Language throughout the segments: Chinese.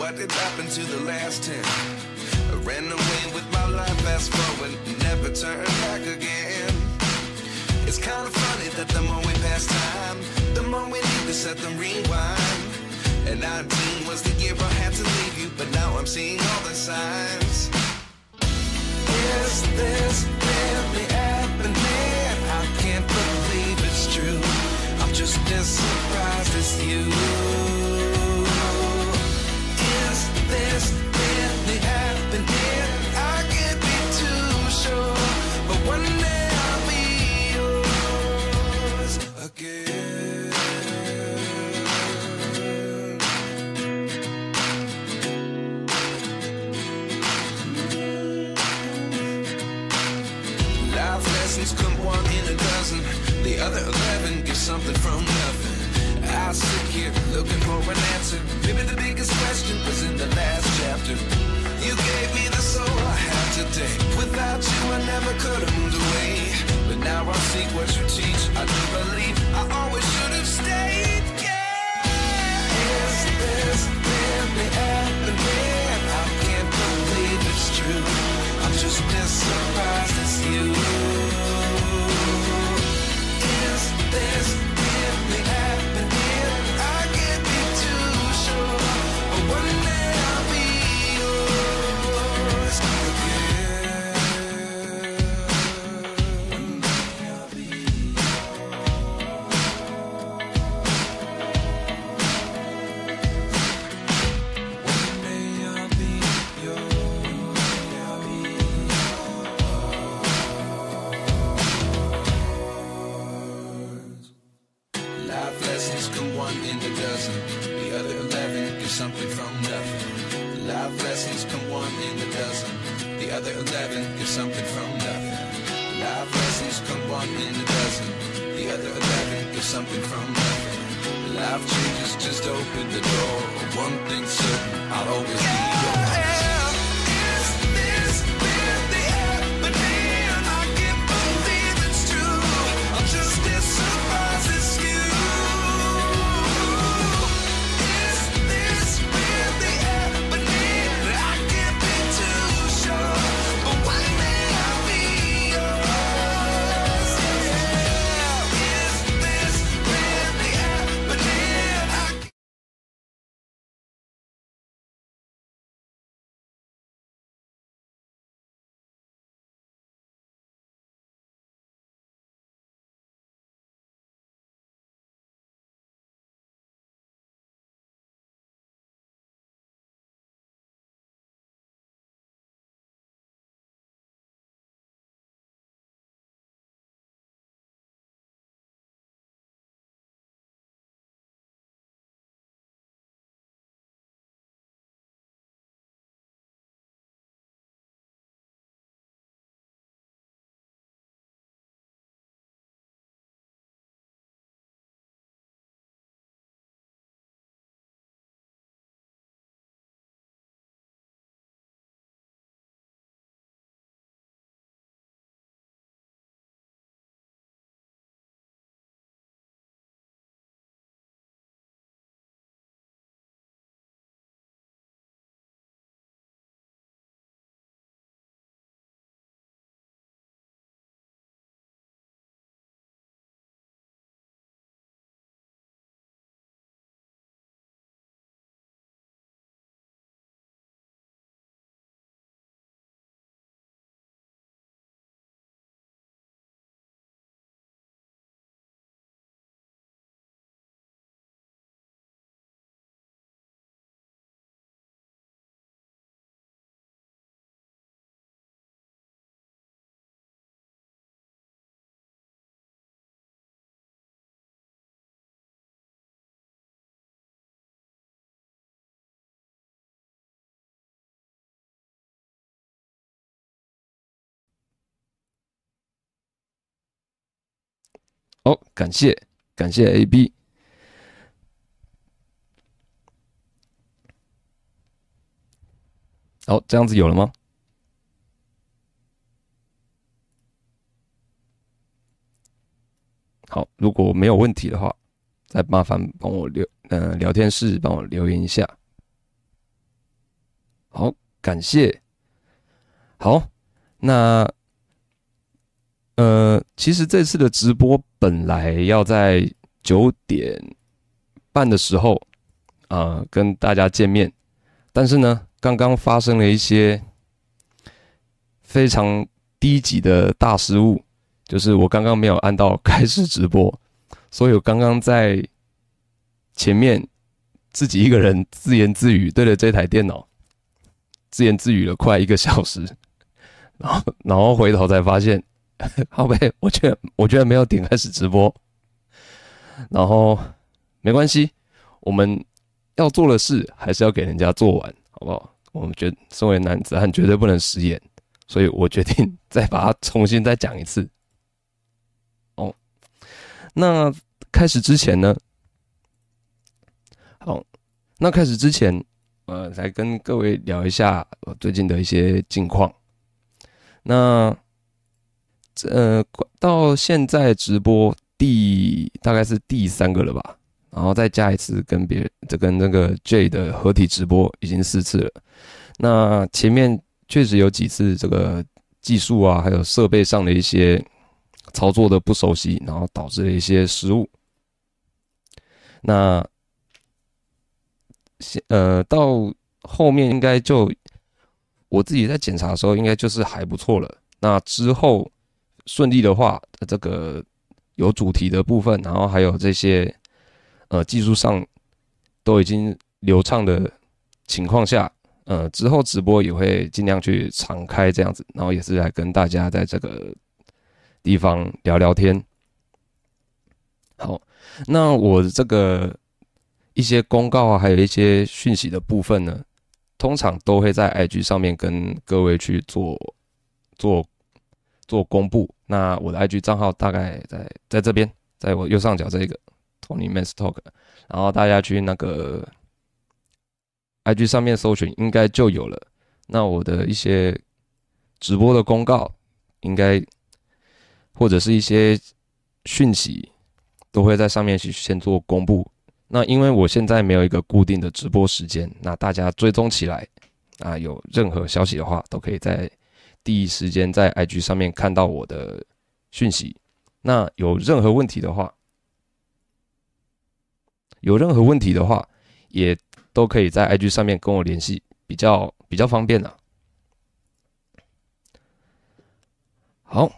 what did happen to the last ten? I ran away with my life, fast forward, never turn back again. It's kind of funny that the more we pass time, the more we need to set them rewind. And 19 was the year I had to leave you, but now I'm seeing all the signs. Is this really happening? I can't believe it's true. I'm just as surprised as you. Other eleven get something from nothing. I sit here looking for an answer. Maybe the biggest question was in the last chapter. You gave me the soul I have today. Without you, I never could have moved away. But now I seek what you teach. I do believe I always should have stayed. Yeah. Is this really happening? I can't believe it's true. I'm just as surprised as you this. 哦，感谢感谢 AB。好，这样子有了吗？好，如果没有问题的话，再麻烦帮我留呃聊天室帮我留言一下。好，感谢。好，那呃，其实这次的直播本来要在九点半的时候啊、跟大家见面，但是呢，刚刚发生了一些非常低级的大失误，就是我刚刚没有按到开始直播，所以我刚刚在前面自己一个人自言自语，对着这台电脑自言自语了快一个小时，然后然后回头才发现，好呗，我觉我觉得没有点开始直播，然后没关系，我们要做的事还是要给人家做完，好不好？我们觉身为男子汉绝对不能食言，所以我决定 再把它重新再讲一次。哦，那开始之前呢？好，那开始之前，呃，来跟各位聊一下我最近的一些近况。那，呃，到现在直播第大概是第三个了吧，然后再加一次跟别人，这跟那个 J 的合体直播已经四次了。那前面确实有几次这个技术啊，还有设备上的一些操作的不熟悉，然后导致了一些失误。那。呃，到后面应该就我自己在检查的时候，应该就是还不错了。那之后顺利的话，这个有主题的部分，然后还有这些呃技术上都已经流畅的情况下，呃，之后直播也会尽量去敞开这样子，然后也是来跟大家在这个地方聊聊天。好，那我这个。一些公告啊，还有一些讯息的部分呢，通常都会在 IG 上面跟各位去做做做公布。那我的 IG 账号大概在在这边，在我右上角这个 Tony Men's Talk，然后大家去那个 IG 上面搜寻，应该就有了。那我的一些直播的公告，应该或者是一些讯息，都会在上面去先做公布。那因为我现在没有一个固定的直播时间，那大家追踪起来啊，有任何消息的话，都可以在第一时间在 IG 上面看到我的讯息。那有任何问题的话，有任何问题的话，也都可以在 IG 上面跟我联系，比较比较方便啊。好，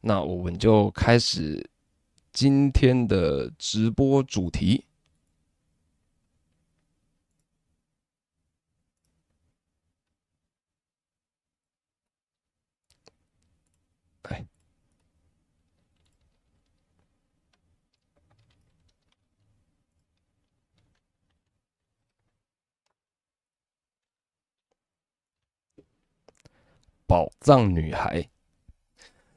那我们就开始。今天的直播主题，哎，宝藏女孩。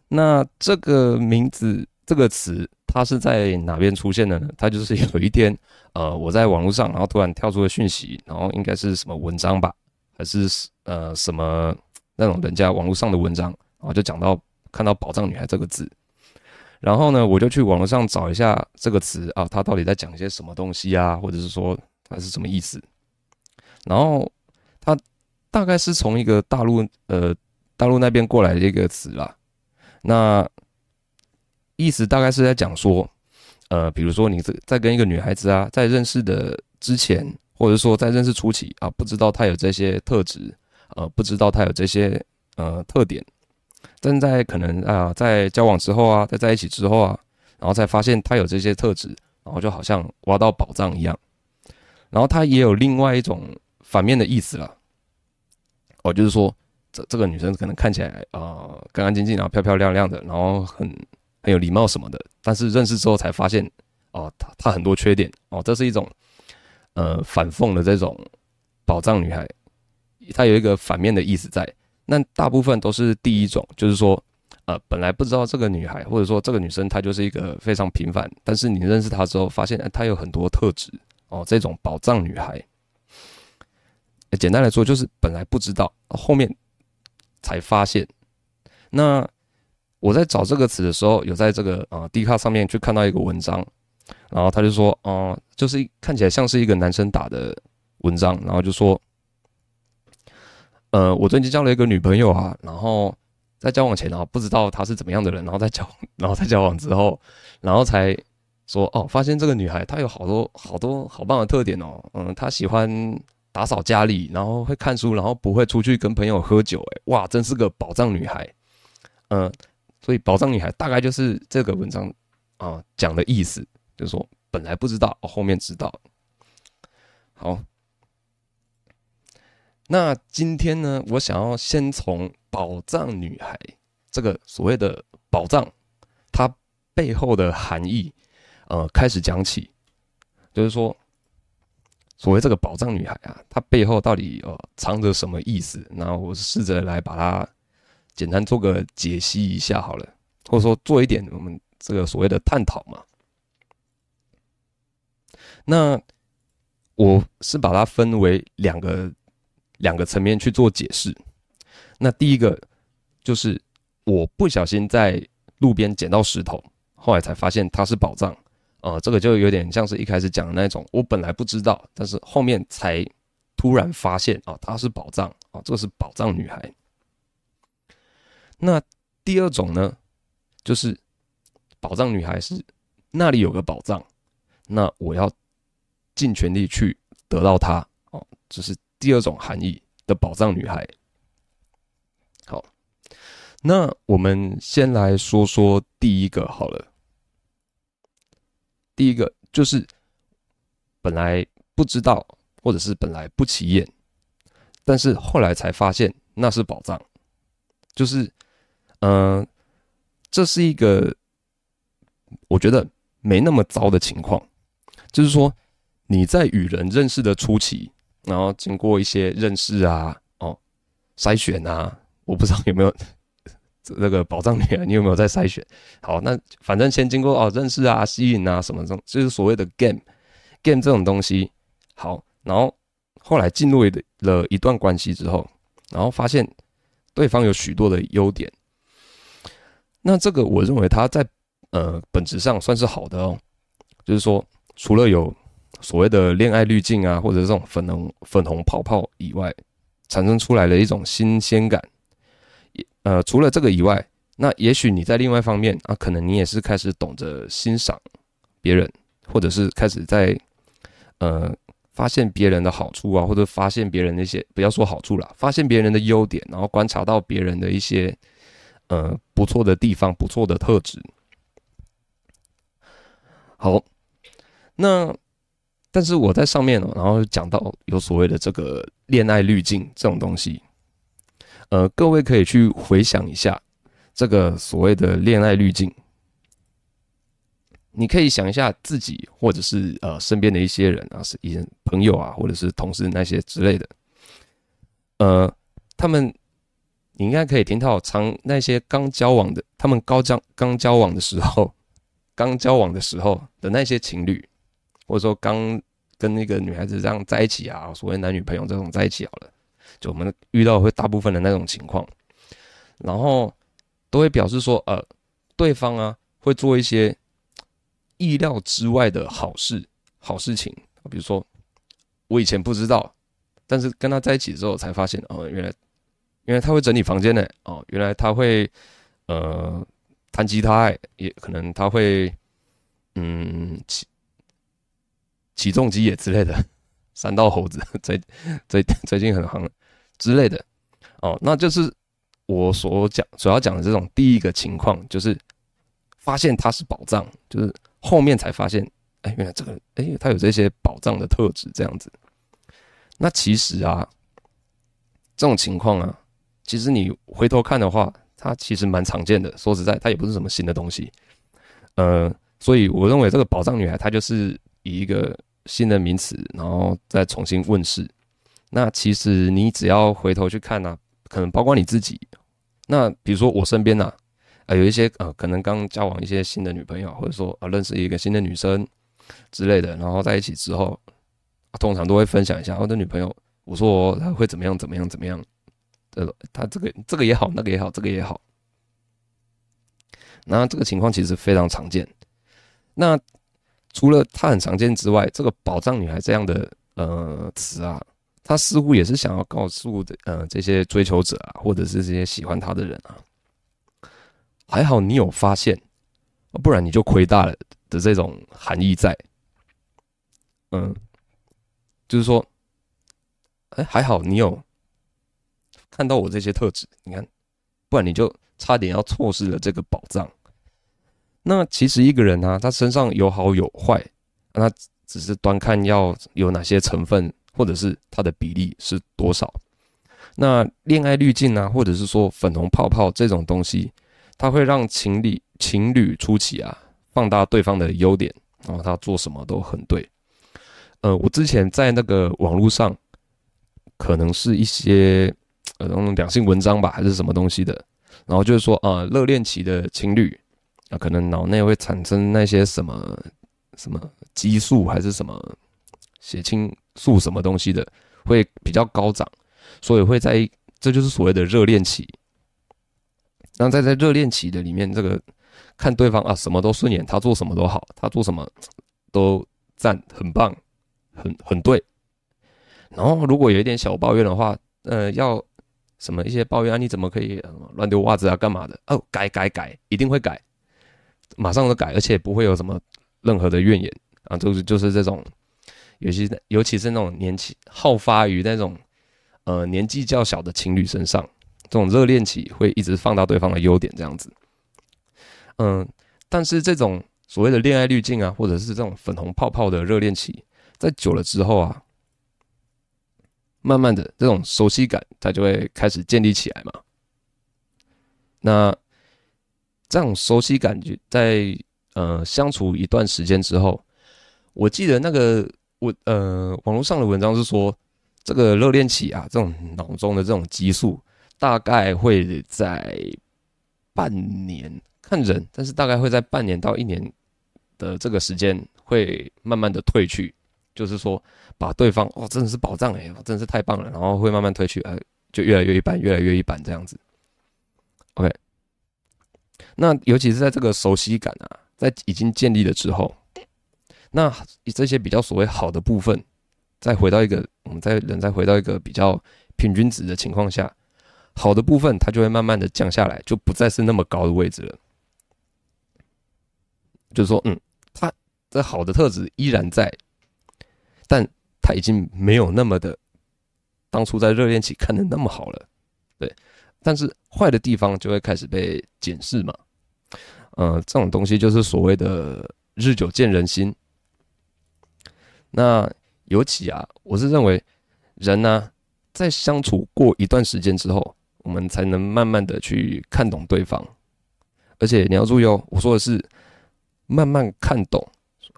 那这个名字，这个词。它是在哪边出现的呢？它就是有一天，呃，我在网络上，然后突然跳出了讯息，然后应该是什么文章吧，还是呃什么那种人家网络上的文章，然后就讲到看到“宝藏女孩”这个字，然后呢，我就去网络上找一下这个词啊，它到底在讲一些什么东西啊，或者是说它是什么意思？然后它大概是从一个大陆呃大陆那边过来的一个词啦，那。意思大概是在讲说，呃，比如说你在跟一个女孩子啊，在认识的之前，或者说在认识初期啊，不知道她有这些特质，呃，不知道她有这些呃特点，但在可能啊，在交往之后啊，在在一起之后啊，然后才发现她有这些特质，然后就好像挖到宝藏一样。然后它也有另外一种反面的意思了，哦，就是说这个女生可能看起来啊干干净净，然后漂漂亮亮的，然后很。很有礼貌什么的，但是认识之后才发现，哦，她她很多缺点哦，这是一种呃反讽的这种宝藏女孩，她有一个反面的意思在。那大部分都是第一种，就是说，呃，本来不知道这个女孩或者说这个女生她就是一个非常平凡，但是你认识她之后发现她有很多特质哦，这种宝藏女孩。简单来说就是本来不知道，后面才发现。那。我在找这个词的时候，有在这个啊 D 卡上面去看到一个文章，然后他就说，哦、就是看起来像是一个男生打的文章，然后就说，呃，我最近交了一个女朋友啊，然后在交往前啊，不知道她是怎么样的人，然后在交，然后在交往之后，然后才说哦，发现这个女孩她有好多好多好棒的特点哦，嗯，她喜欢打扫家里，然后会看书，然后不会出去跟朋友喝酒，哎，哇，真是个宝藏女孩，嗯，所以宝藏女孩大概就是这个文章啊讲的意思，就是说本来不知道，后面知道，好。那今天呢，我想要先从宝藏女孩这个所谓的宝藏，它背后的含义，呃，开始讲起。就是说，所谓这个宝藏女孩啊，她背后到底呃藏着什么意思？那我试着来把它简单做个解析一下好了，或者说做一点我们这个所谓的探讨嘛。那我是把它分为两个。两个层面去做解释。那第一个就是我不小心在路边捡到石头，后来才发现它是宝藏。呃，这个就有点像是一开始讲的那种，我本来不知道，但是后面才突然发现啊，她是宝藏啊，这个是宝藏女孩。那第二种呢，就是宝藏女孩是那里有个宝藏，那我要尽全力去得到它哦，就是。第二种含义的宝藏女孩。好，那我们先来说说第一个好了。第一个就是本来不知道，或者是本来不起眼，但是后来才发现那是宝藏。就是，嗯、这是一个我觉得没那么糟的情况。就是说你在与人认识的初期。然后经过一些认识啊，哦，筛选啊，我不知道有没有那个宝藏女孩，你有没有在筛选？好，那反正先经过哦认识啊、吸引啊什么这种，就是所谓的 game game 这种东西。好，然后后来进入了一段关系之后，然后发现对方有许多的优点。那这个我认为他在呃本质上算是好的哦，就是说除了有。所谓的恋爱滤镜啊，或者这种粉红粉红泡泡以外，产生出来的一种新鲜感。呃，除了这个以外，那也许你在另外一方面啊，可能你也是开始懂得欣赏别人，或者是开始在呃发现别人的好处啊，或者发现别人那些不要说好处啦，发现别人的优点，然后观察到别人的一些呃不错的地方、不错的特质。好，那。但是我在上面哦，然后讲到有所谓的这个恋爱滤镜这种东西，呃，各位可以去回想一下这个所谓的恋爱滤镜，你可以想一下自己或者是呃身边的一些人啊，是一些朋友啊，或者是同事那些之类的，呃，他们你应该可以听到常那些刚交往的，他们刚交刚交往的时候，刚交往的时候的那些情侣。或者说刚跟那个女孩子这样在一起啊，所谓男女朋友这种在一起好了，就我们遇到会大部分的那种情况，然后都会表示说，呃，对方啊会做一些意料之外的好事、好事情，比如说我以前不知道，但是跟他在一起之后才发现，哦，原来原来他会整理房间呢，哦，原来他会呃弹吉他，也可能他会嗯。起起重机也之类的，三道猴子最最最近很夯之类的哦，那就是我所讲所要讲的这种第一个情况，就是发现它是宝藏，就是后面才发现，哎、原来这个哎、它有这些宝藏的特质这样子。那其实啊，这种情况啊，其实你回头看的话，它其实蛮常见的。说实在，它也不是什么新的东西。呃，所以我认为这个宝藏女孩，她就是以一个。新的名词，然后再重新问世。那其实你只要回头去看啊，可能包括你自己。那比如说我身边呐，啊，有一些呃，可能刚交往一些新的女朋友，或者说啊，认识一个新的女生之类的，然后在一起之后，通常都会分享一下我的女朋友，我说她会怎么样怎么样怎么样。呃，她这个这个也好，那个也好，这个也好。那这个情况其实非常常见。那除了它很常见之外，这个宝藏女孩这样的呃词啊，他似乎也是想要告诉的，呃，这些追求者啊，或者是这些喜欢他的人啊，还好你有发现，不然你就亏大了的这种含义在。嗯，就是说，哎，还好你有看到我这些特质，你看，不然你就差点要错失了这个宝藏。那其实一个人啊，他身上有好有坏，那只是端看要有哪些成分。或者是它的比例是多少？那恋爱滤镜啊，或者是说粉红泡泡这种东西，它会让情侣情侣初期啊放大对方的优点，然后他做什么都很对。呃，我之前在那个网络上，可能是一些呃那种两性文章吧，还是什么东西的，然后就是说啊，热恋期的情侣啊，可能脑内会产生那些什么什么激素，还是什么血清。素什么东西的会比较高涨，所以会在这就是所谓的热恋期。那在在热恋期的里面，这个看对方啊，什么都顺眼，他做什么都好，他做什么都赞，很棒，很很对。然后如果有一点小抱怨的话，呃，要什么一些抱怨啊，你怎么可以乱丢袜子啊，干嘛的？哦，改改改，一定会改，马上就改，而且不会有什么任何的怨言啊，就是就是这种。尤其尤其是那种年纪好发于那种，呃，年纪较小的情侣身上，这种热恋期会一直放大对方的优点，这样子。嗯，但是这种所谓的恋爱滤镜啊，或者是这种粉红泡泡的热恋期，在久了之后啊，慢慢的这种熟悉感，它就会开始建立起来嘛。那这种熟悉感觉在呃相处一段时间之后，我记得那个。我呃，网络上的文章是说，这个热恋期啊，这种脑中的这种激素，大概会在半年看人，但是大概会在半年到一年的这个时间，会慢慢的褪去，就是说，把对方哦，真的是宝藏哎，真的是太棒了，然后会慢慢褪去，呃，就越来越一般，越来越一般这样子。OK，那尤其是在这个熟悉感啊，在已经建立了之后。那这些比较所谓好的部分，再回到一个，我们再人再回到一个比较平均值的情况下，好的部分它就会慢慢的降下来，就不再是那么高的位置了。就是说，嗯，他这好的特质依然在，但他已经没有那么的当初在热恋期看的那么好了，对。但是坏的地方就会开始被检视嘛，呃，这种东西就是所谓的日久见人心。那尤其啊，我是认为人呢、在相处过一段时间之后，我们才能慢慢的去看懂对方。而且你要注意哦，我说的是慢慢看懂，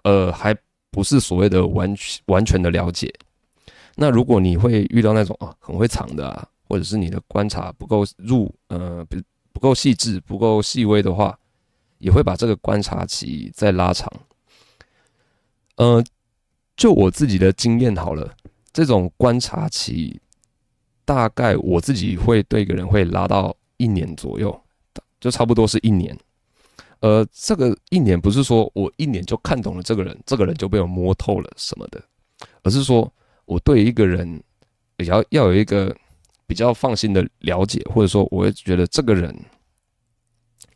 呃，还不是所谓的完全完全的了解。那如果你会遇到那种啊很会藏的啊，或者是你的观察不够入呃不不够细致、不够细微的话，也会把这个观察期再拉长。呃。就我自己的经验好了，这种观察期大概我自己会对一个人会拉到一年左右，就差不多是一年。呃，这个一年不是说我一年就看懂了这个人，这个人就被我摸透了什么的，而是说我对一个人比较要有一个比较放心的了解，或者说我会觉得这个人，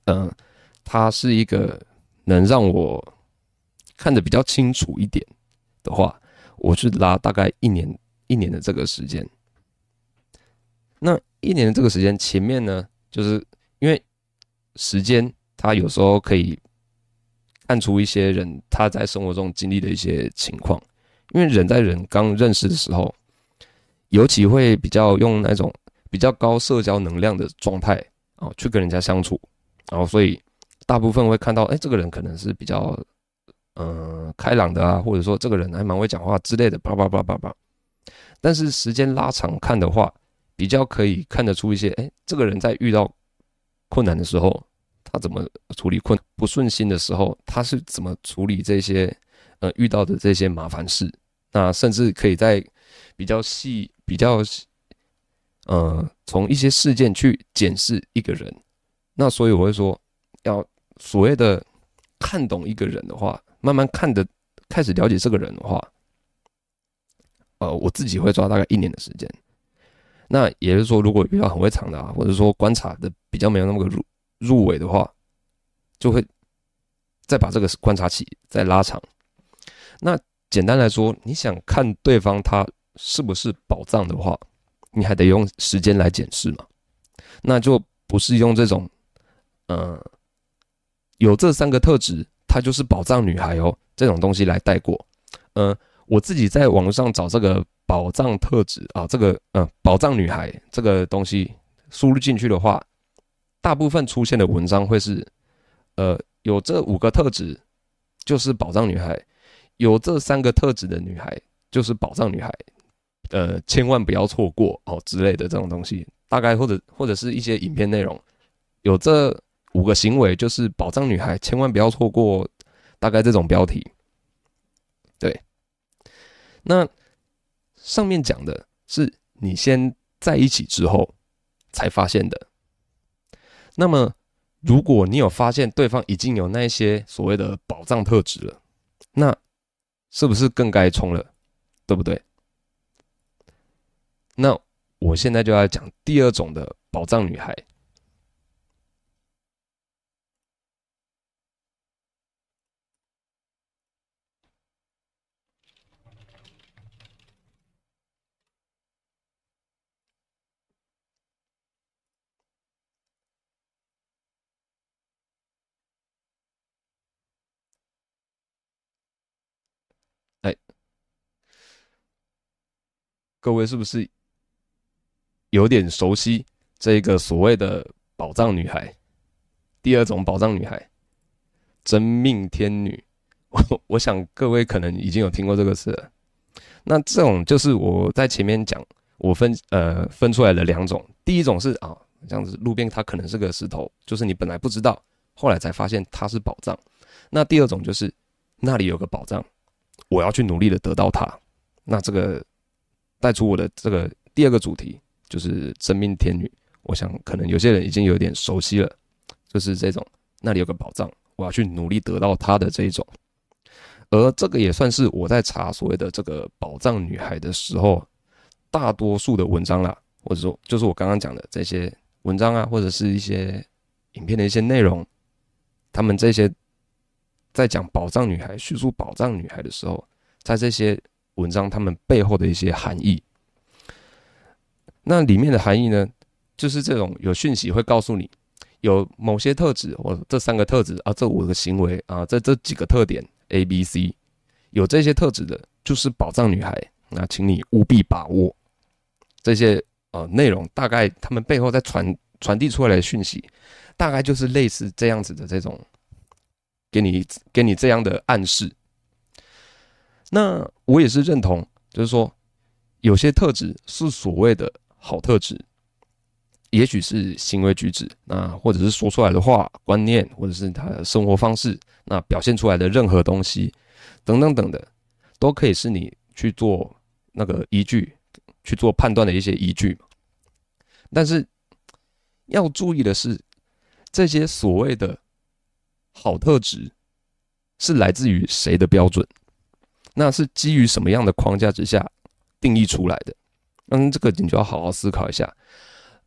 嗯、他是一个能让我 看得比较清楚一点。的话，我是拉大概一年一年的这个时间。那一年的这个时间前面呢，就是因为时间，它有时候可以看出一些人他在生活中经历的一些情况。因为人在人刚认识的时候，尤其会比较用那种比较高社交能量的状态啊，去跟人家相处，然后所以大部分会看到，哎，这个人可能是比较。嗯，开朗的啊，或者说这个人还蛮会讲话之类的，叭叭叭叭叭。但是时间拉长看的话，比较可以看得出一些，哎，这个人在遇到困难的时候，他怎么处理困不顺心的时候，他是怎么处理这些呃遇到的这些麻烦事。那甚至可以在比较细、比较呃从一些事件去检视一个人。那所以我会说，要所谓的看懂一个人的话。慢慢看的，开始了解这个人的话呃，我自己会抓大概一年的时间。那也就是说，如果遇到很会藏的啊，或者说观察的比较没有那么个入入围的话，就会再把这个观察期再拉长。那简单来说，你想看对方他是不是宝藏的话，你还得用时间来检视嘛。那就不是用这种，呃，有这三个特质，她就是宝藏女孩哦，这种东西来带过。嗯，我自己在网上找这个宝藏特质啊，这个嗯宝藏女孩这个东西输入进去的话，大部分出现的文章会是，呃，有这五个特质就是宝藏女孩，有这三个特质的女孩就是宝藏女孩，呃，千万不要错过哦之类的这种东西。大概或者或者是一些影片内容，有这五个行为就是宝藏女孩，千万不要错过。大概这种标题，对。那上面讲的是你先在一起之后才发现的。那么，如果你有发现对方已经有那些所谓的宝藏特质了，那是不是更该冲了？对不对？那。我现在就要讲第二种的宝藏女孩。哎，各位是不是？有点熟悉这个所谓的宝藏女孩，第二种宝藏女孩，真命天女。我 我想各位可能已经有听过这个词了。那这种就是我在前面讲，我分呃分出来的两种。第一种是啊，这样子路边它可能是个石头，就是你本来不知道，后来才发现它是宝藏。那第二种就是那里有个宝藏，我要去努力的得到它。那这个带出我的这个第二个主题。就是真命天女，我想可能有些人已经有点熟悉了，就是这种那里有个宝藏，我要去努力得到它的这一种。而这个也算是我在查所谓的这个宝藏女孩的时候，大多数的文章啦，或者说就是我刚刚讲的这些文章啊，或者是一些影片的一些内容，他们这些在讲宝藏女孩、叙述宝藏女孩的时候，在这些文章他们背后的一些含义。那里面的含义呢，就是这种有讯息会告诉你，有某些特质，或这三个特质啊，这五个行为啊，这这几个特点 A、B、C，有这些特质的，就是宝藏女孩。那请你务必把握这些呃内容，大概他们背后在传传递出来的讯息，大概就是类似这样子的这种，给你给你这样的暗示。那我也是认同，就是说有些特质是所谓的。好特质，也许是行为举止，那或者是说出来的话、观念，或者是他的生活方式，那表现出来的任何东西，等等等的，都可以是你去做那个依据，去做判断的一些依据。但是要注意的是，这些所谓的好特质是来自于谁的标准？那是基于什么样的框架之下定义出来的？嗯，这个你就要好好思考一下。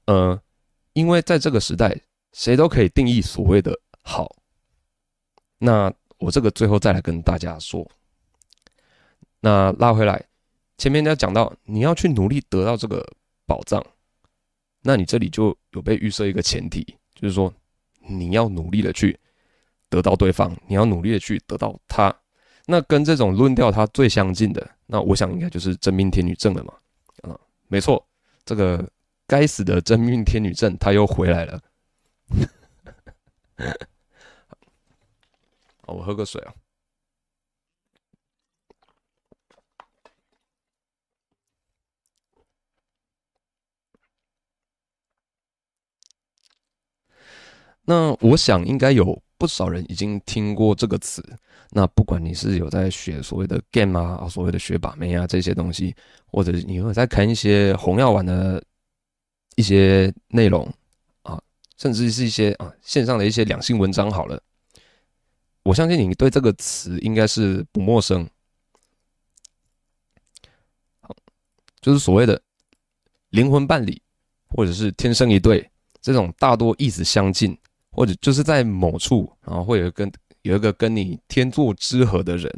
呃，因为在这个时代，谁都可以定义所谓的好。那我这个最后再来跟大家说。那拉回来，前面要讲到你要去努力得到这个宝藏，那你这里就有被预设一个前提，就是说你要努力的去得到对方，你要努力的去得到他。那跟这种论调它最相近的，那我想应该就是真命天女症了嘛。啊没错，这个该死的真命天女症，它又回来了。好，我喝个水啊。那我想应该有不少人已经听过这个词。那不管你是有在学所谓的 game 啊，所谓的学把妹啊这些东西，或者你有在看一些红药丸的一些内容啊，甚至是一些啊线上的一些两性文章好了，我相信你对这个词应该是不陌生。就是所谓的灵魂伴侣，或者是天生一对这种大多意思相近，或者就是在某处，然后会有跟有一个跟你天作之合的人，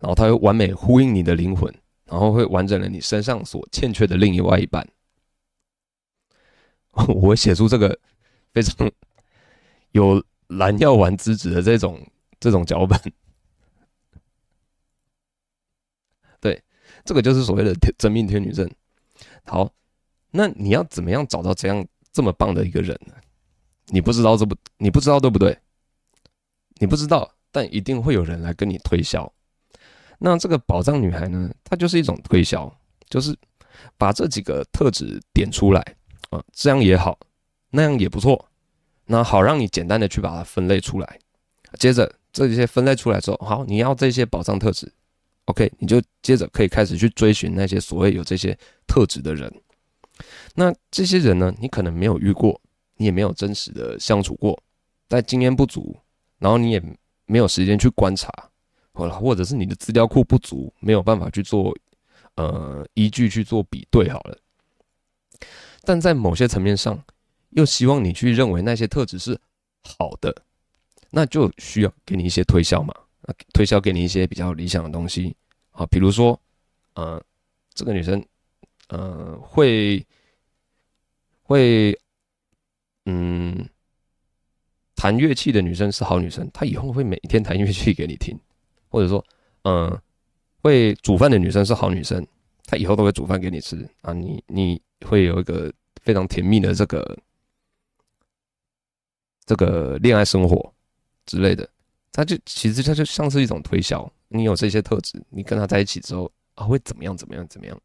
然后他会完美呼应你的灵魂，然后会完整了你身上所欠缺的另外一半。我会写出这个非常有蓝药丸资质的这种这种脚本。对，这个就是所谓的真命天女症。好，那你要怎么样找到这样这么棒的一个人呢？你不知道这不，你不知道对不对？你不知道，但一定会有人来跟你推销。那这个宝藏女孩呢？她就是一种推销，就是把这几个特质点出来啊，这样也好，那样也不错。那好，让你简单的去把它分类出来。接着这些分类出来之后，好，你要这些宝藏特质，OK，你就接着可以开始去追寻那些所谓有这些特质的人。那这些人呢，你可能没有遇过，你也没有真实的相处过，在经验不足。然后你也没有时间去观察，或或者是你的资料库不足，没有办法去做呃依据去做比对好了。但在某些层面上，又希望你去认为那些特质是好的，那就需要给你一些推销嘛，推销给你一些比较理想的东西啊，比如说呃这个女生呃会会嗯。弹乐器的女生是好女生，她以后会每天弹乐器给你听，或者说，嗯，会煮饭的女生是好女生，她以后都会煮饭给你吃。啊，你你会有一个非常甜蜜的这个这个恋爱生活之类的，她就其实它就像是一种推销，你有这些特质，你跟她在一起之后啊，会怎么样怎么样怎么样，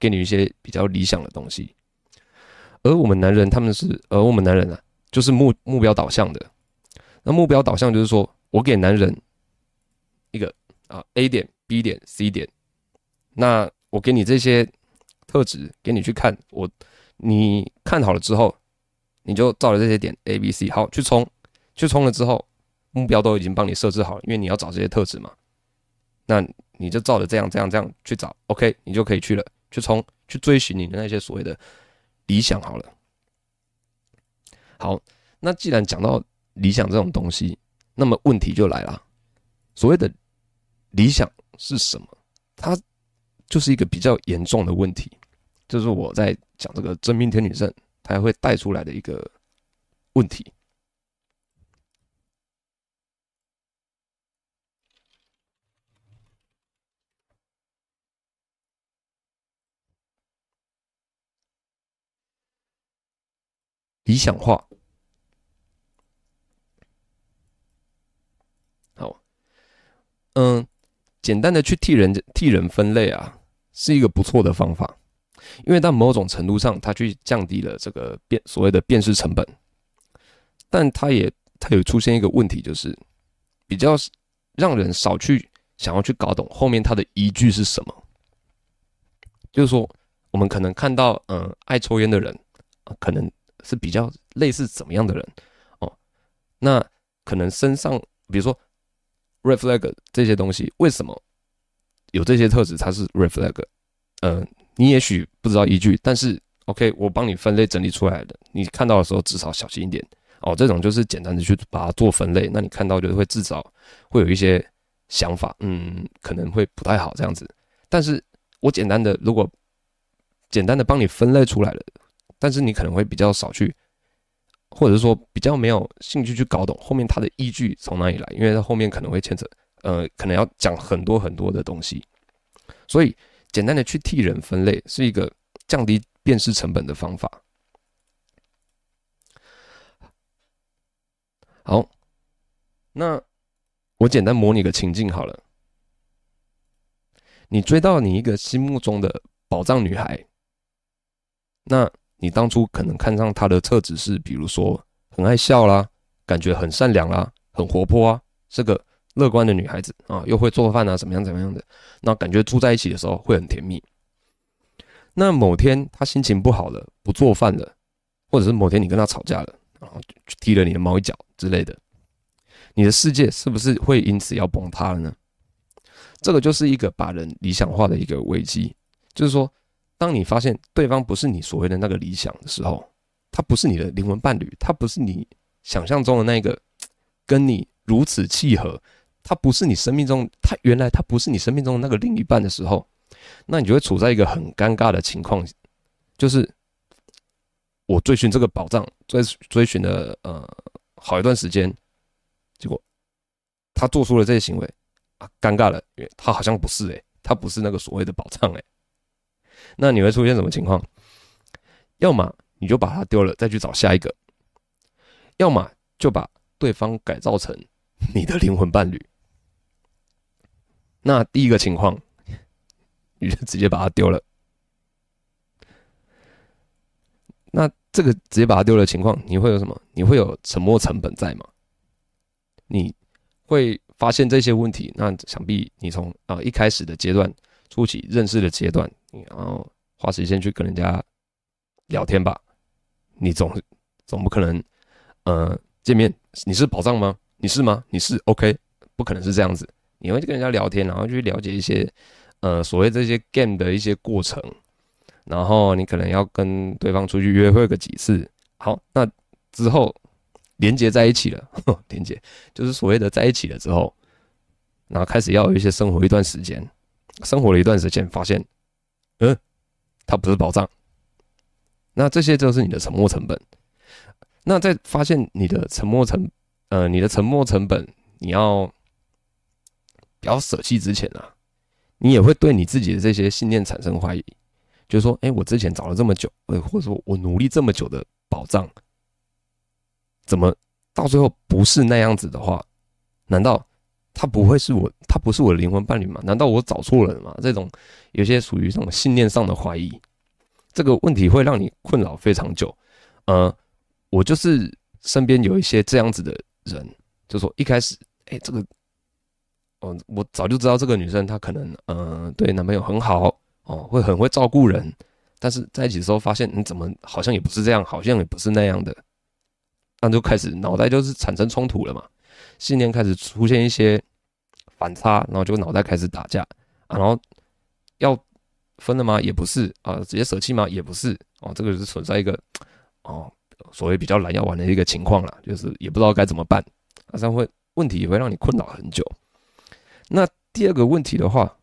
给你一些比较理想的东西，而我们男人他们是，而我们男人啊，就是目目标导向的。那目标导向就是说，我给男人一个啊 A 点、B 点、C 点，那我给你这些特质，给你去看，我你看好了之后，你就照着这些点 A、B、C 好去冲，去冲了之后，目标都已经帮你设置好了，因为你要找这些特质嘛，那你就照着这样、这样、这样去找，OK，你就可以去了，去冲，去追寻你的那些所谓的理想好了。好，那既然讲到。理想这种东西，那么问题就来了。所谓的理想是什么？它就是一个比较严重的问题，就是我在讲这个真命天女症，它会带出来的一个问题。理想化。嗯，简单的去替人替人分类啊，是一个不错的方法，因为到某种程度上，它去降低了这个辨所谓的辨识成本，但它也它有出现一个问题，就是比较让人少去想要去搞懂后面它的依据是什么。就是说，我们可能看到，嗯，爱抽烟的人啊，可能是比较类似怎么样的人哦，那可能身上，比如说。Red flag 这些东西为什么有这些特质？它是 Red flag，呃，你也许不知道依据，但是 OK，我帮你分类整理出来的，你看到的时候至少小心一点哦。这种就是简单的去把它做分类，那你看到就会至少会有一些想法，嗯，可能会不太好这样子。但是我简单的如果简单的帮你分类出来了，但是你可能会比较少去。或者是说比较没有兴趣去搞懂后面它的依据从哪里来，因为它后面可能会牵扯，呃，可能要讲很多很多的东西，所以简单的去替人分类是一个降低辨识成本的方法。好，那我简单模拟个情境好了，你追到你一个心目中的宝藏女孩，那。你当初可能看上她的特质是，比如说很爱笑啦，感觉很善良啦，很活泼啊，是个乐观的女孩子啊，又会做饭啊，怎么样怎么样的，那感觉住在一起的时候会很甜蜜。那某天她心情不好了，不做饭了，或者是某天你跟她吵架了，然后踢了你的猫一脚之类的，你的世界是不是会因此要崩塌了呢？这个就是一个把人理想化的一个危机，就是说。当你发现对方不是你所谓的那个理想的时候，他不是你的灵魂伴侣，他不是你想象中的那个跟你如此契合，他不是你生命中，他原来他不是你生命中的那个另一半的时候，那你就会处在一个很尴尬的情况，就是我追寻这个宝藏，追追寻了呃好一段时间，结果他做出了这些行为啊，尴尬了，因为他好像不是诶、他不是那个所谓的宝藏诶、那你会出现什么情况？要么。你就把它丢了，再去找下一个；要么就把对方改造成你的灵魂伴侣。那第一个情况，你就直接把它丢了。那这个直接把它丢了情况，你会有什么？你会有沉没成本在吗？你会发现这些问题。那想必你从啊一开始的阶段，初期认识的阶段，然后花时间去跟人家聊天吧。你总总不可能，呃，见面你是宝藏吗？你是吗？你是 OK，不可能是这样子。你会去跟人家聊天，然后去了解一些，呃，所谓这些 game 的一些过程，然后你可能要跟对方出去约会个几次。好，那之后连接在一起了，连接就是所谓的在一起了之后，然后开始要有一些生活一段时间，生活了一段时间，发现，嗯，它不是宝藏。那这些就是你的沉没成本。那在发现你的沉没成，呃，你的沉没成本，你要不要舍弃之前啊，你也会对你自己的这些信念产生怀疑，就是说，哎，我之前找了这么久，呃，或者说我努力这么久的宝藏，怎么到最后不是那样子的话，难道他不会是我，他不是我的灵魂伴侣吗？难道我找错了吗？这种有些属于这种信念上的怀疑。这个问题会让你困扰非常久，呃，我就是身边有一些这样子的人，就说一开始，哎，这个，哦，我早就知道这个女生她可能，呃，对男朋友很好，哦，会很会照顾人，但是在一起的时候发现，你怎么好像也不是这样，好像也不是那样的，那就开始脑袋就是产生冲突了嘛，信念开始出现一些反差，然后就脑袋开始打架，啊，然后要。分了吗？也不是啊，直接舍弃吗？也不是哦，这个是存在一个哦，所谓比较懒要玩的一个情况啦，就是也不知道该怎么办，啊，这样会问题也会让你困扰很久。那第二个问题的话，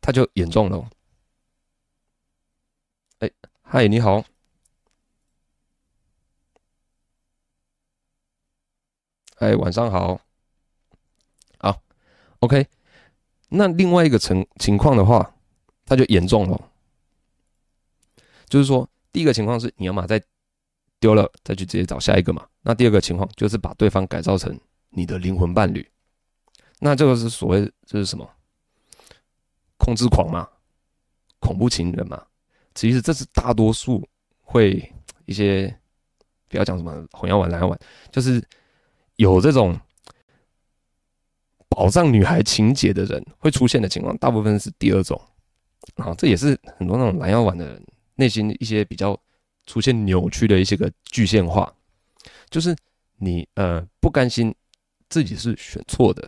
它就严重了。哎，嗨，你好，哎，晚上，好，OK。那另外一个情情况的话。它就严重了，就是说，第一个情况是你要嘛再丢了，再去直接找下一个嘛。那第二个情况就是把对方改造成你的灵魂伴侣，那这个是所谓这是什么？控制狂嘛，恐怖情人嘛。其实这是大多数会一些不要讲什么红药丸蓝药丸，就是有这种宝藏女孩情节的人会出现的情况，大部分是第二种。啊，这也是很多那种蓝药丸的人内心一些比较出现扭曲的一些个具象化，就是你呃不甘心自己是选错的，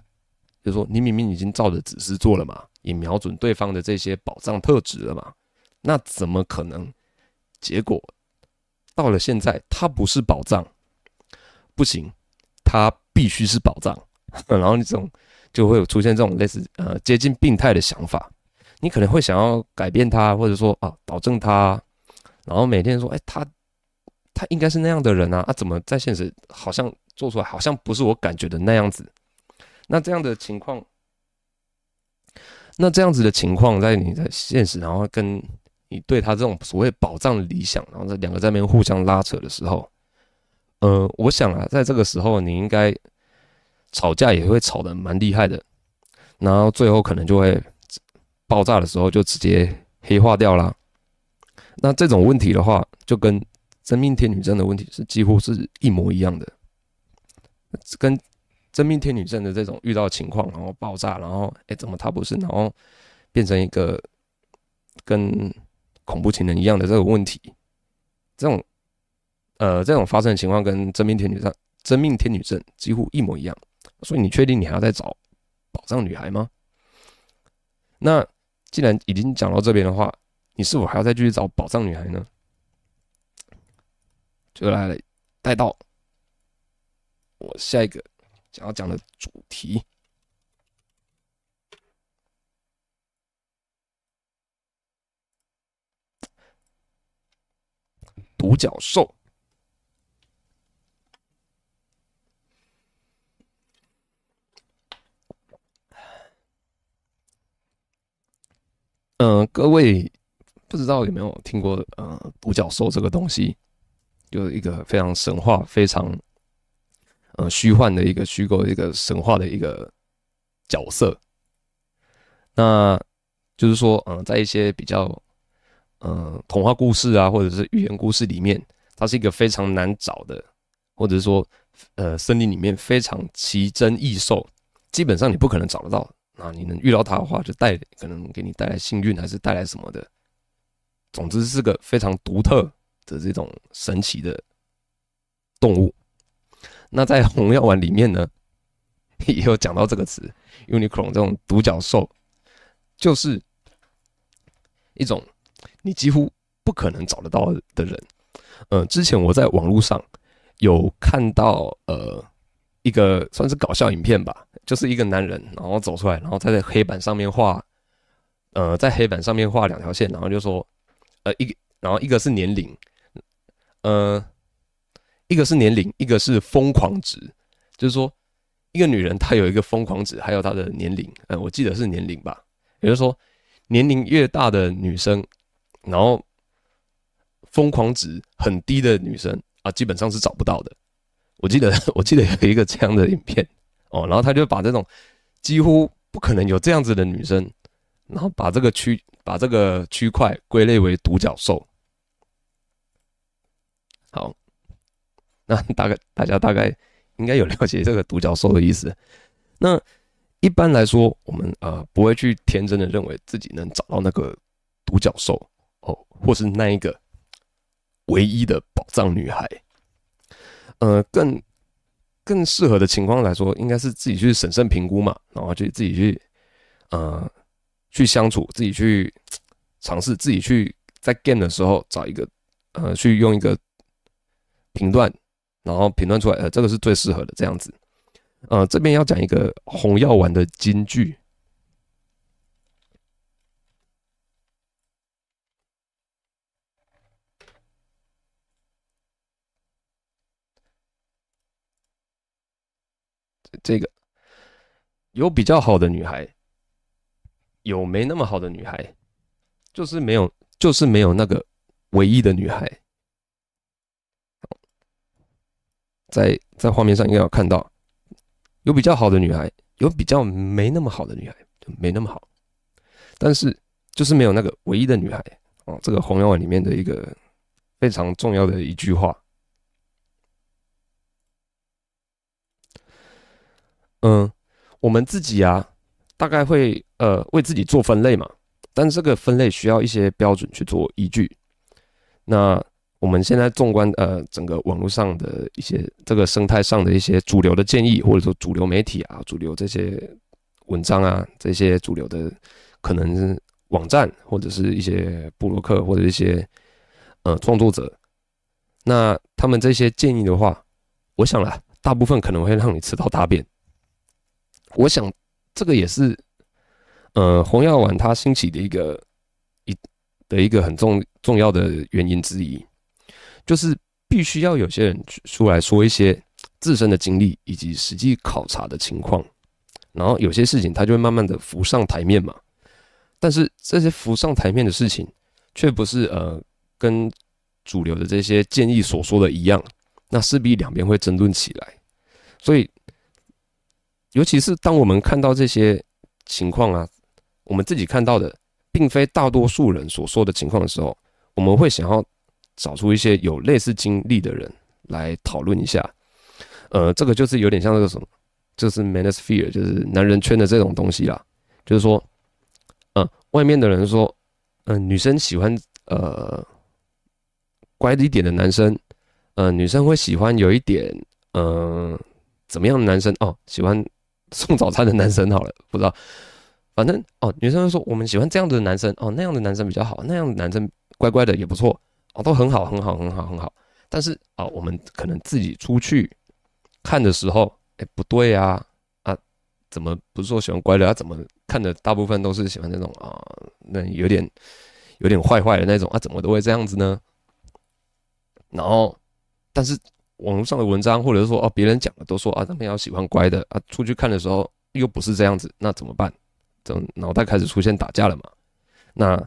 就是说你明明已经照着指示做了嘛，也瞄准对方的这些宝藏特质了嘛，那怎么可能？结果到了现在，他不是宝藏，不行，他必须是宝藏，然后你这种就会有出现这种类似呃接近病态的想法。你可能会想要改变他，或者说啊，导正他，然后每天说，哎，他他应该是那样的人啊，啊，怎么在现实好像做出来好像不是我感觉的那样子？那这样的情况，那这样子的情况，在你在现实，然后跟你对他这种所谓保障理想，然后这两个在那边互相拉扯的时候，呃，我想啊，在这个时候，你应该吵架也会吵得蛮厉害的，然后最后可能就会。爆炸的时候就直接黑化掉了。那这种问题的话，就跟真命天女症的问题是几乎是一模一样的。跟真命天女症的这种遇到情况，然后爆炸，然后哎，怎么他不是，然后变成一个跟恐怖情人一样的这个问题，这种呃这种发生的情况跟真命天女症真命天女症几乎一模一样。所以你确定你还要再找宝藏女孩吗？那既然已经讲到这边的话，你是否还要再继续找宝藏女孩呢？就来带到我下一个想要讲的主题。独角兽，嗯、呃，各位不知道有没有听过呃独角兽这个东西，就是一个非常神话、非常呃虚幻的一个虚构一个神话的一个角色。那就是说，嗯、在一些比较。呃，童话故事啊，或者是寓言故事里面，它是一个非常难找的，或者是说，呃，森林里面非常奇珍异兽，基本上你不可能找得到。那你能遇到它的话，就带可能给你带来幸运，还是带来什么的。总之是个非常独特的这种神奇的动物。那在红药丸里面呢，也有讲到这个词，unicorn 这种独角兽，就是一种。你几乎不可能找得到的人，呃，之前我在网络上有看到，呃，一个算是搞笑影片吧，就是一个男人，然后走出来，然后他在黑板上面画，呃，在黑板上面画两条线，然后就说，呃，一个，然后一个是年龄，呃，一个是年龄，一个是疯狂值，就是说，一个女人她有一个疯狂值，还有她的年龄，呃，我记得是年龄吧，也就是说，年龄越大的女生。然后，疯狂值很低的女生啊，基本上是找不到的。我记得，我记得有一个这样的影片哦，然后他就把这种几乎不可能有这样子的女生，然后把这个区把这个区块归类为独角兽。好，那大概大家大概应该有了解这个独角兽的意思。那一般来说，我们呃不会去天真的认为自己能找到那个独角兽。哦，或是那一个唯一的宝藏女孩，呃，更更适合的情况来说，应该是自己去审慎评估嘛，然后去自己去呃去相处，自己去尝试，自己去在 game 的时候找一个呃去用一个评断，然后评断出来，呃，这个是最适合的这样子。呃，这边要讲一个红药丸的金句。这个有比较好的女孩，有没那么好的女孩，就是没有，就是没有那个唯一的女孩。在在画面上应该有看到，有比较好的女孩，有比较没那么好的女孩，就没那么好。但是就是没有那个唯一的女孩哦。这个红药丸里面的一个非常重要的一句话。嗯，我们自己啊，大概会呃为自己做分类嘛，但是这个分类需要一些标准去做依据。那我们现在纵观呃整个网络上的一些这个生态上的一些主流的建议，或者说主流媒体啊、主流这些文章啊、这些主流的可能是网站或者是一些布洛克或者一些呃创作者，那他们这些建议的话，我想啦，大部分可能会让你吃到大便。我想，这个也是，呃，红药丸它兴起的一个一的一个很重重要的原因之一，就是必须要有些人出来说一些自身的经历以及实际考察的情况，然后有些事情它就会慢慢的浮上台面嘛。但是这些浮上台面的事情，却不是呃跟主流的这些建议所说的一样，那势必两边会争论起来，所以。尤其是当我们看到这些情况啊，我们自己看到的，并非大多数人所说的情况的时候，我们会想要找出一些有类似经历的人来讨论一下。呃，这个就是有点像那个什么，就是 manosphere，就是男人圈的这种东西啦。就是说，呃，外面的人说，嗯、女生喜欢呃乖一点的男生，呃，女生会喜欢有一点嗯、怎么样的男生哦，喜欢。送早餐的男生好了，不知道，反正哦，女生就说我们喜欢这样子的男生哦，那样的男生比较好，那样的男生乖乖的也不错哦，都很好，很好，很好，很好。但是啊、我们可能自己出去看的时候，哎，不对啊啊，怎么不是说喜欢乖的？他、啊、怎么看的大部分都是喜欢那种啊，那有点有点坏坏的那种啊？怎么都会这样子呢？然后，但是网络上的文章或者是说哦，别人讲的都说啊，他们要喜欢乖的啊，出去看的时候又不是这样子，那怎么办？这脑袋开始出现打架了嘛？那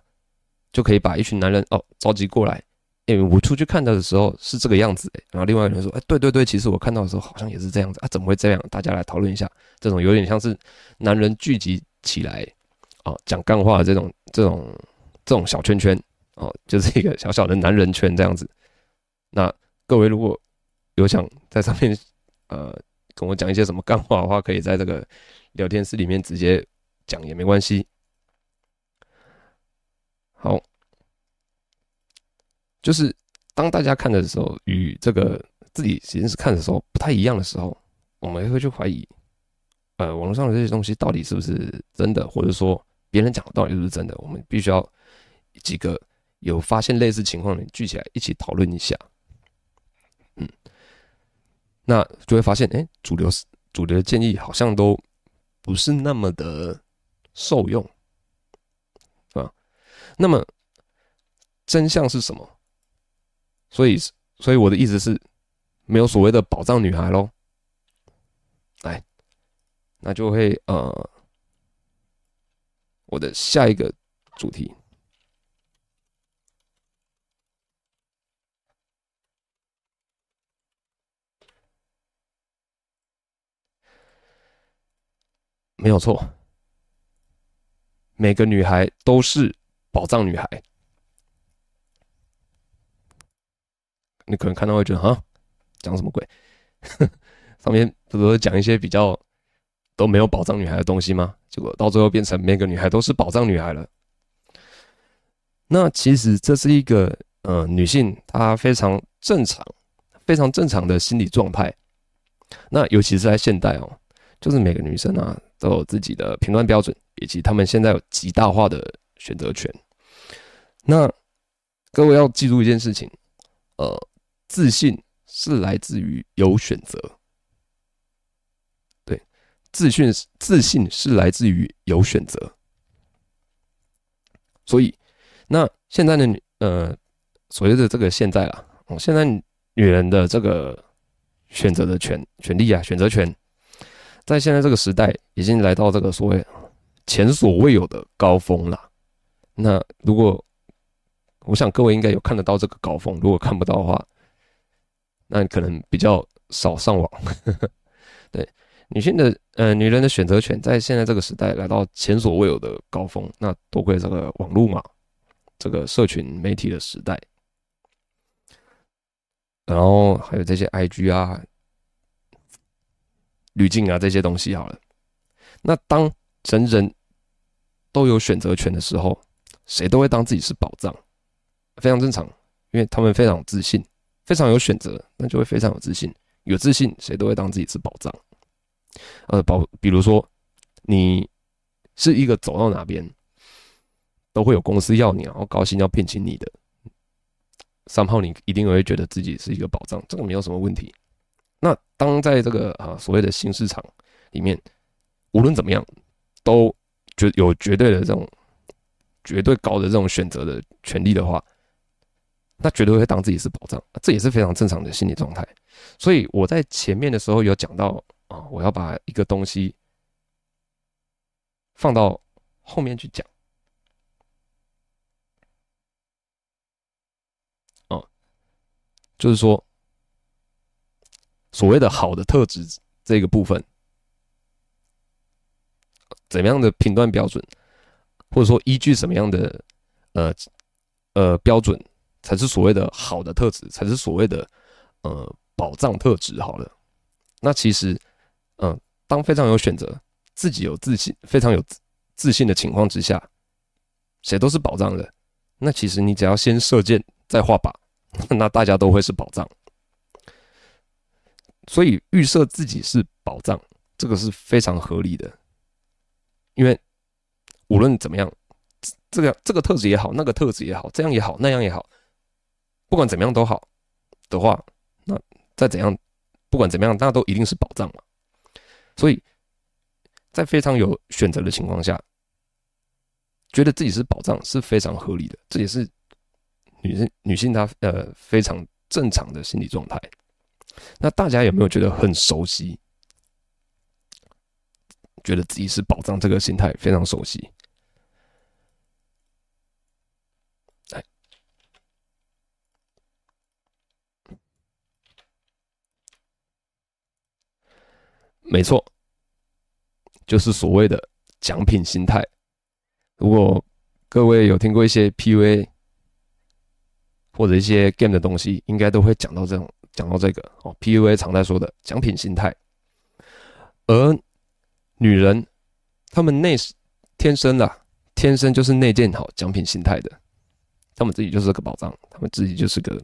就可以把一群男人哦召集过来。因为我出去看到的时候是这个样子，然后另外一个人说：“哎，对对对，其实我看到的时候好像也是这样子啊，怎么会这样？大家来讨论一下。”这种有点像是男人聚集起来哦，讲干话的这种这种这种小圈圈哦，就是一个小小的男人圈这样子。那各位如果有想在上面呃跟我讲一些什么干话的话，可以在这个聊天室里面直接讲也没关系。好。就是当大家看的时候，与这个自己其实是看的时候不太一样的时候，我们会去怀疑，呃，网络上的这些东西到底是不是真的，或者说别人讲的到底是不是真的？我们必须要几个有发现类似情况的人聚起来一起讨论一下。那就会发现，哎，主流主流的建议好像都不是那么的受用，啊，那么真相是什么？所以，所以我的意思是，没有所谓的宝藏女孩喽。来，那就会呃，我的下一个主题没有错，每个女孩都是宝藏女孩。你可能看到会觉得啊，讲什么鬼？上面不都是讲一些比较都没有宝藏女孩的东西吗？结果到最后变成每个女孩都是宝藏女孩了。那其实这是一个呃女性她非常正常、非常正常的心理状态。那尤其是在现代哦，就是每个女生啊都有自己的评断标准，以及她们现在有极大化的选择权。那各位要记住一件事情，呃。自信是来自于有选择，对，自信自信是来自于有选择，所以那现在的女呃所谓的这个现在啦，哦，现在女人的这个选择的权权利啊，选择权，在现在这个时代已经来到这个所谓前所未有的高峰了。那如果我想各位应该有看得到这个高峰，如果看不到的话，那可能比较少上网，对，女性的呃女人的选择权在现在这个时代来到前所未有的高峰，那多亏这个网络嘛，这个社群媒体的时代，然后还有这些 IG 啊、滤镜啊这些东西好了，那当人人都有选择权的时候，谁都会当自己是宝藏，非常正常，因为他们非常有自信。非常有选择，那就会非常有自信。有自信，谁都会当自己是宝藏。呃，宝，比如说，你是一个走到哪边都会有公司要你，然后高薪要聘请你的。三号，你一定会觉得自己是一个宝藏，这个没有什么问题。那当在这个啊所谓的新市场里面，无论怎么样，都绝有绝对的这种绝对高的这种选择的权利的话。那绝对会当自己是宝藏，这也是非常正常的心理状态。所以我在前面的时候有讲到啊，我要把一个东西放到后面去讲。哦，就是说所谓的好的特质这个部分，怎么样的评断标准，或者说依据什么样的呃呃标准？才是所谓的好的特质，才是所谓的呃宝藏特质。好了，那其实，嗯、当非常有选择、自己有自信、非常有自信的情况之下，谁都是宝藏的。那其实你只要先射箭再画靶，那大家都会是宝藏。所以预设自己是宝藏，这个是非常合理的，因为无论怎么样，这个这个特质也好，那个特质也好，这样也好，那样也好，不管怎么样都好的话，那再怎样，不管怎么样，那都一定是宝藏嘛。所以在非常有选择的情况下，觉得自己是宝藏是非常合理的，这也是女性女性她呃非常正常的心理状态。那大家有没有觉得很熟悉？觉得自己是宝藏，这个心态非常熟悉。没错，就是所谓的奖品心态。如果各位有听过一些 PUA 或者一些 game 的东西，应该都会讲到这种，讲到这个哦。PUA 常在说的奖品心态，而女人，她们内天生的，天生就是内建好奖品心态的，她们自己就是个宝藏，她们自己就是个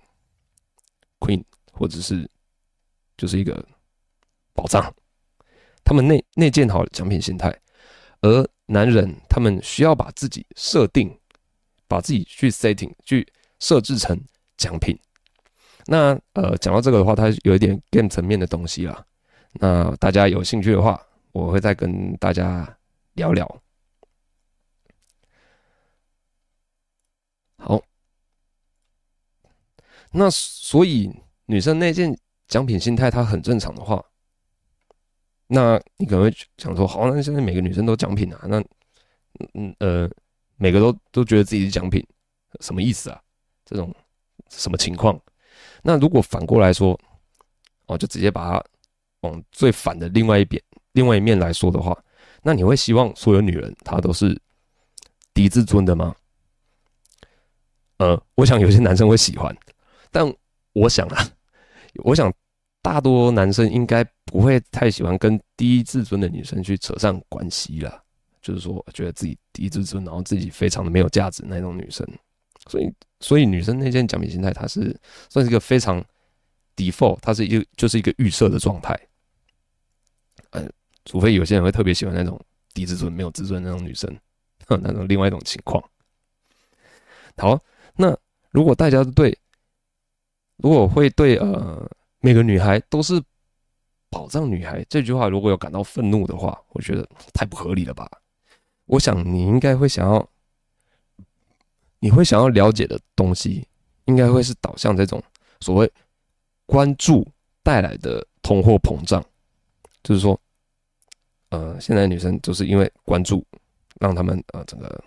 queen，或者是就是一个宝藏，她们内内建好奖品心态，而男人他们需要把自己设定，把自己去 setting 去设置成奖品。那呃，讲到这个的话，它有一点 game 层面的东西啦。那大家有兴趣的话。我会再跟大家聊聊。好，那所以女生那件奖品心态，它很正常的话，那你可能会想说，好，那现在每个女生都奖品啊，那嗯呃，每个都都觉得自己是奖品，什么意思啊？这种什么情况？那如果反过来说，哦，就直接把它往最反的另外一边。另外一面来说的话，那你会希望所有女人她都是低自尊的吗？呃，我想有些男生会喜欢，但我想啊，我想大多男生应该不会太喜欢跟低自尊的女生去扯上关系啦。就是说，觉得自己低自尊，然后自己非常的没有价值那种女生。所以，所以女生那件奖品心态，它是算是一个非常 default，它是一个就是一个预设的状态。呃。除非有些人会特别喜欢那种低自尊、没有自尊那种女生，那种另外一种情况。好，那如果大家对，如果会对呃每个女孩都是宝藏女孩这句话如果有感到愤怒的话，我觉得太不合理了吧？我想你应该会想要，你会想要了解的东西，应该会是导向这种所谓关注带来的通货膨胀，就是说。呃，现在女生就是因为关注，让他们呃整个，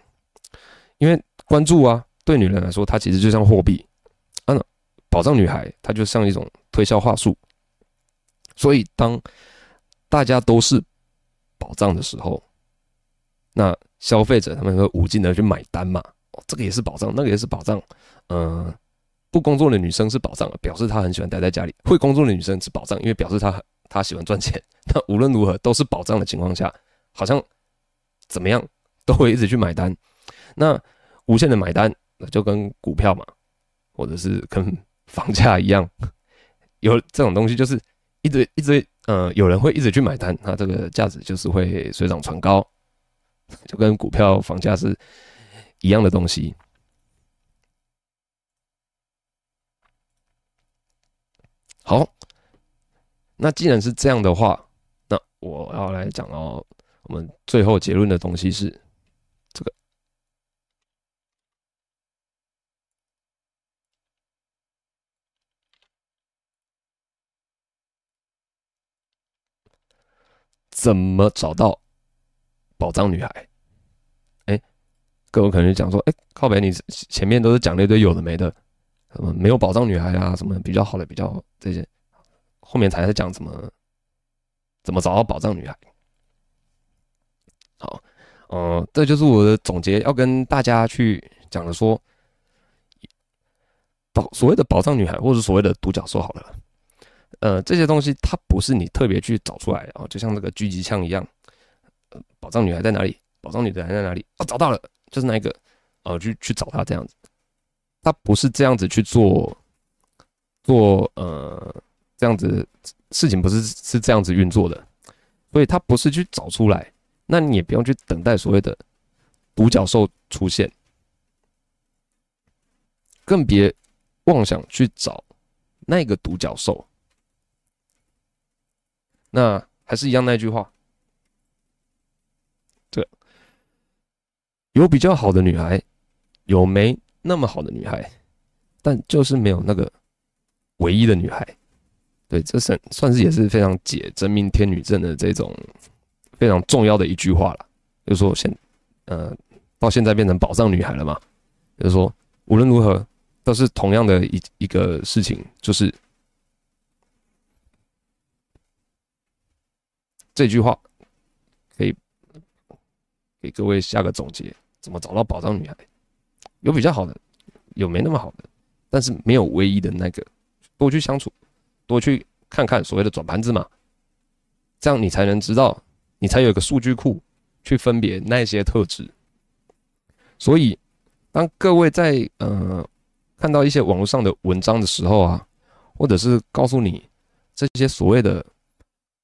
因为关注啊，对女人来说，它其实就像货币，嗯，宝藏女孩，她就像一种推销话术。所以当大家都是宝藏的时候，那消费者他们会无尽的去买单嘛。这个也是宝藏，那个也是宝藏。嗯、不工作的女生是宝藏，表示她很喜欢待在家里；会工作的女生是宝藏，因为表示她她。喜欢赚钱，那无论如何都是宝藏的情况下，好像怎么样都会一直去买单。那无限的买单，那就跟股票嘛，或者是跟房价一样，有这种东西就是一直一直，呃，有人会一直去买单，那这个价值就是会水涨船高，就跟股票、房价是一样的东西。好。那既然是这样的话，那我要来讲哦我们最后结论的东西是这个：怎么找到宝藏女孩？各位可能就讲说，哎，靠北，你前面都是讲了一堆有的没的，什么没有宝藏女孩啊，什么比较好的，比较这些。后面才是讲怎么怎么找到宝藏女孩。好，呃，这就是我的总结，要跟大家去讲的说，宝所谓的宝藏女孩，或者所谓的独角兽，好了，呃，这些东西它不是你特别去找出来啊，就像那个狙击枪一样，呃，宝藏女孩在哪里？宝藏女孩在哪里？哦，找到了，就是那一个，呃，去去找他这样子，他不是这样子去做，做呃。这样子事情不是是这样子运作的，所以他不是去找出来，那你也不用去等待所谓的独角兽出现，更别妄想去找那个独角兽。那还是一样那句话，这有比较好的女孩，有没那么好的女孩，但就是没有那个唯一的女孩。对，这是算是也是非常解真命天女症的这种非常重要的一句话了。就是说现，呃，到现在变成宝藏女孩了嘛？就是说，无论如何都是同样的一一个事情，就是这句话给各位下个总结：怎么找到宝藏女孩？有比较好的，有没那么好的，但是没有唯一的那个，多去相处。多去看看所谓的转盘子嘛，这样你才能知道，你才有一个数据库去分别那些特质。所以，当各位在呃看到一些网络上的文章的时候啊，或者是告诉你这些所谓的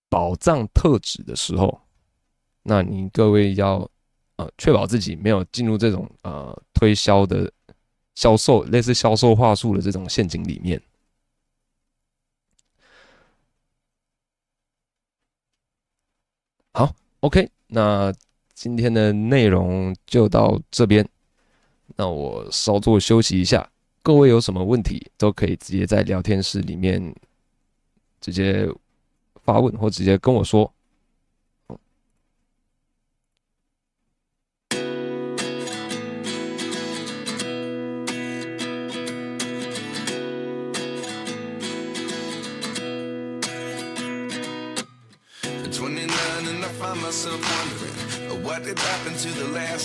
宝藏特质的时候，那你各位要呃确保自己没有进入这种呃推销的销售类似销售话术的这种陷阱里面。好，OK，那今天的内容就到这边。那我稍作休息一下，各位有什么问题都可以直接在聊天室里面直接发问，或直接跟我说。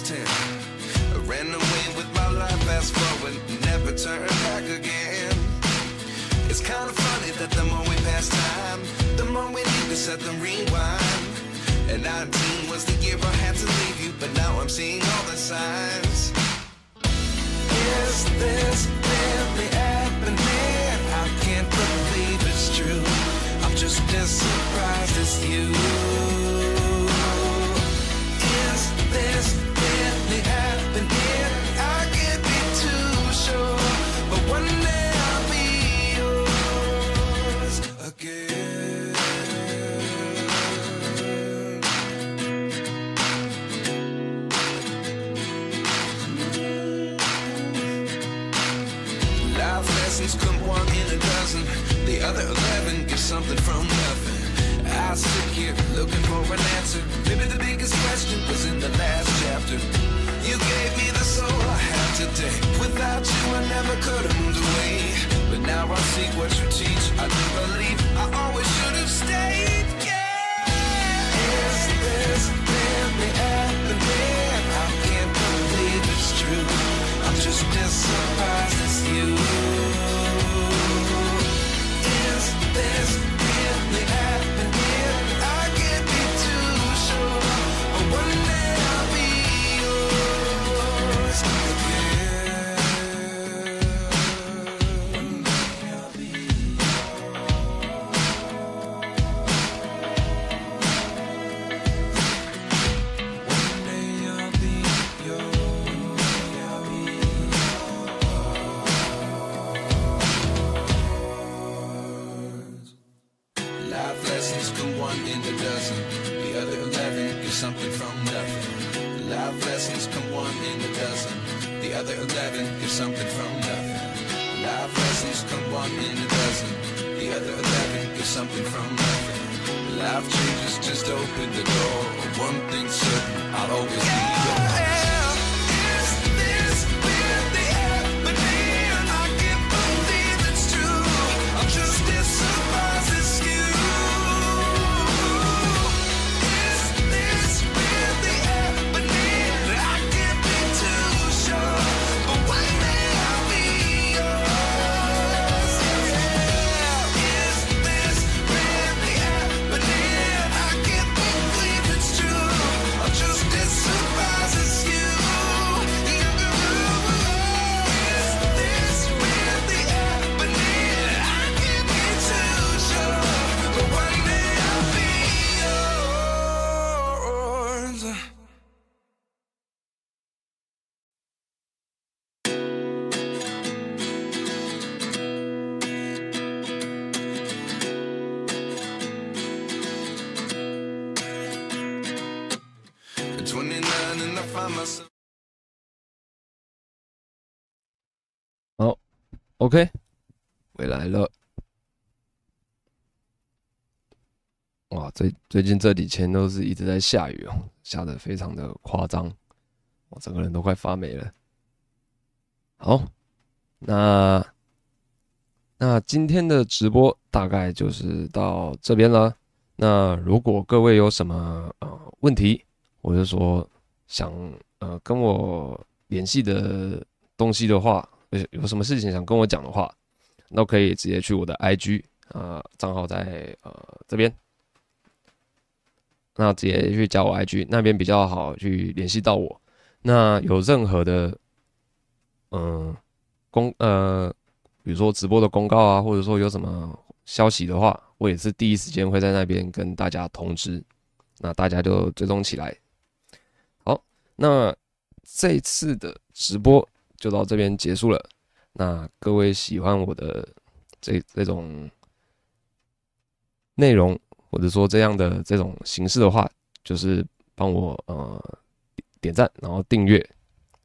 10. I ran away with my life, fast forward, never turn back again. It's kind of funny that the more we pass time, the more we need to set them rewind. And 19 was the year I had to leave you, but now I'm seeing all the signs. Is this really happening? I can't believe it's true. I'm just as surprised as you. looking for an answer. Maybe the biggest question was in the last chapter. You gave me the soul I have today. Without you, I never could have moved away. But now I see what you teach. I do believe I always should have stayed. Yeah. Is this really happening? I can't believe it's true. I'm just as surprised as you. 好，OK，回来了。哇，最最近这几天都是一直在下雨哦，下的非常的夸张，我整个人都快发霉了。好，那那今天的直播大概就是到这边了。那如果各位有什么呃问题，或者说想呃跟我联系的东西的话，有有什么事情想跟我讲的话，那可以直接去我的 IG 啊、呃、账号在呃这边。那直接去加我 IG 那边比较好去联系到我。那有任何的，嗯，公呃，比如说直播的公告啊，或者说有什么消息的话，我也是第一时间会在那边跟大家通知。那大家就追踪起来。那这次的直播就到这边结束了。那各位喜欢我的这这种内容，或者说这样的这种形式的话，就是帮我呃点赞，然后订阅，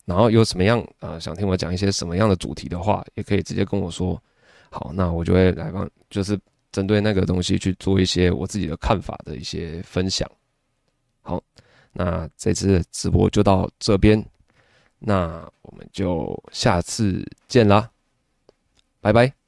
然后有什么样呃想听我讲一些什么样的主题的话，也可以直接跟我说。好，那我就会来帮，就是针对那个东西去做一些我自己的看法的一些分享。好，那这次直播就到这边，那我们就下次见啦，拜拜。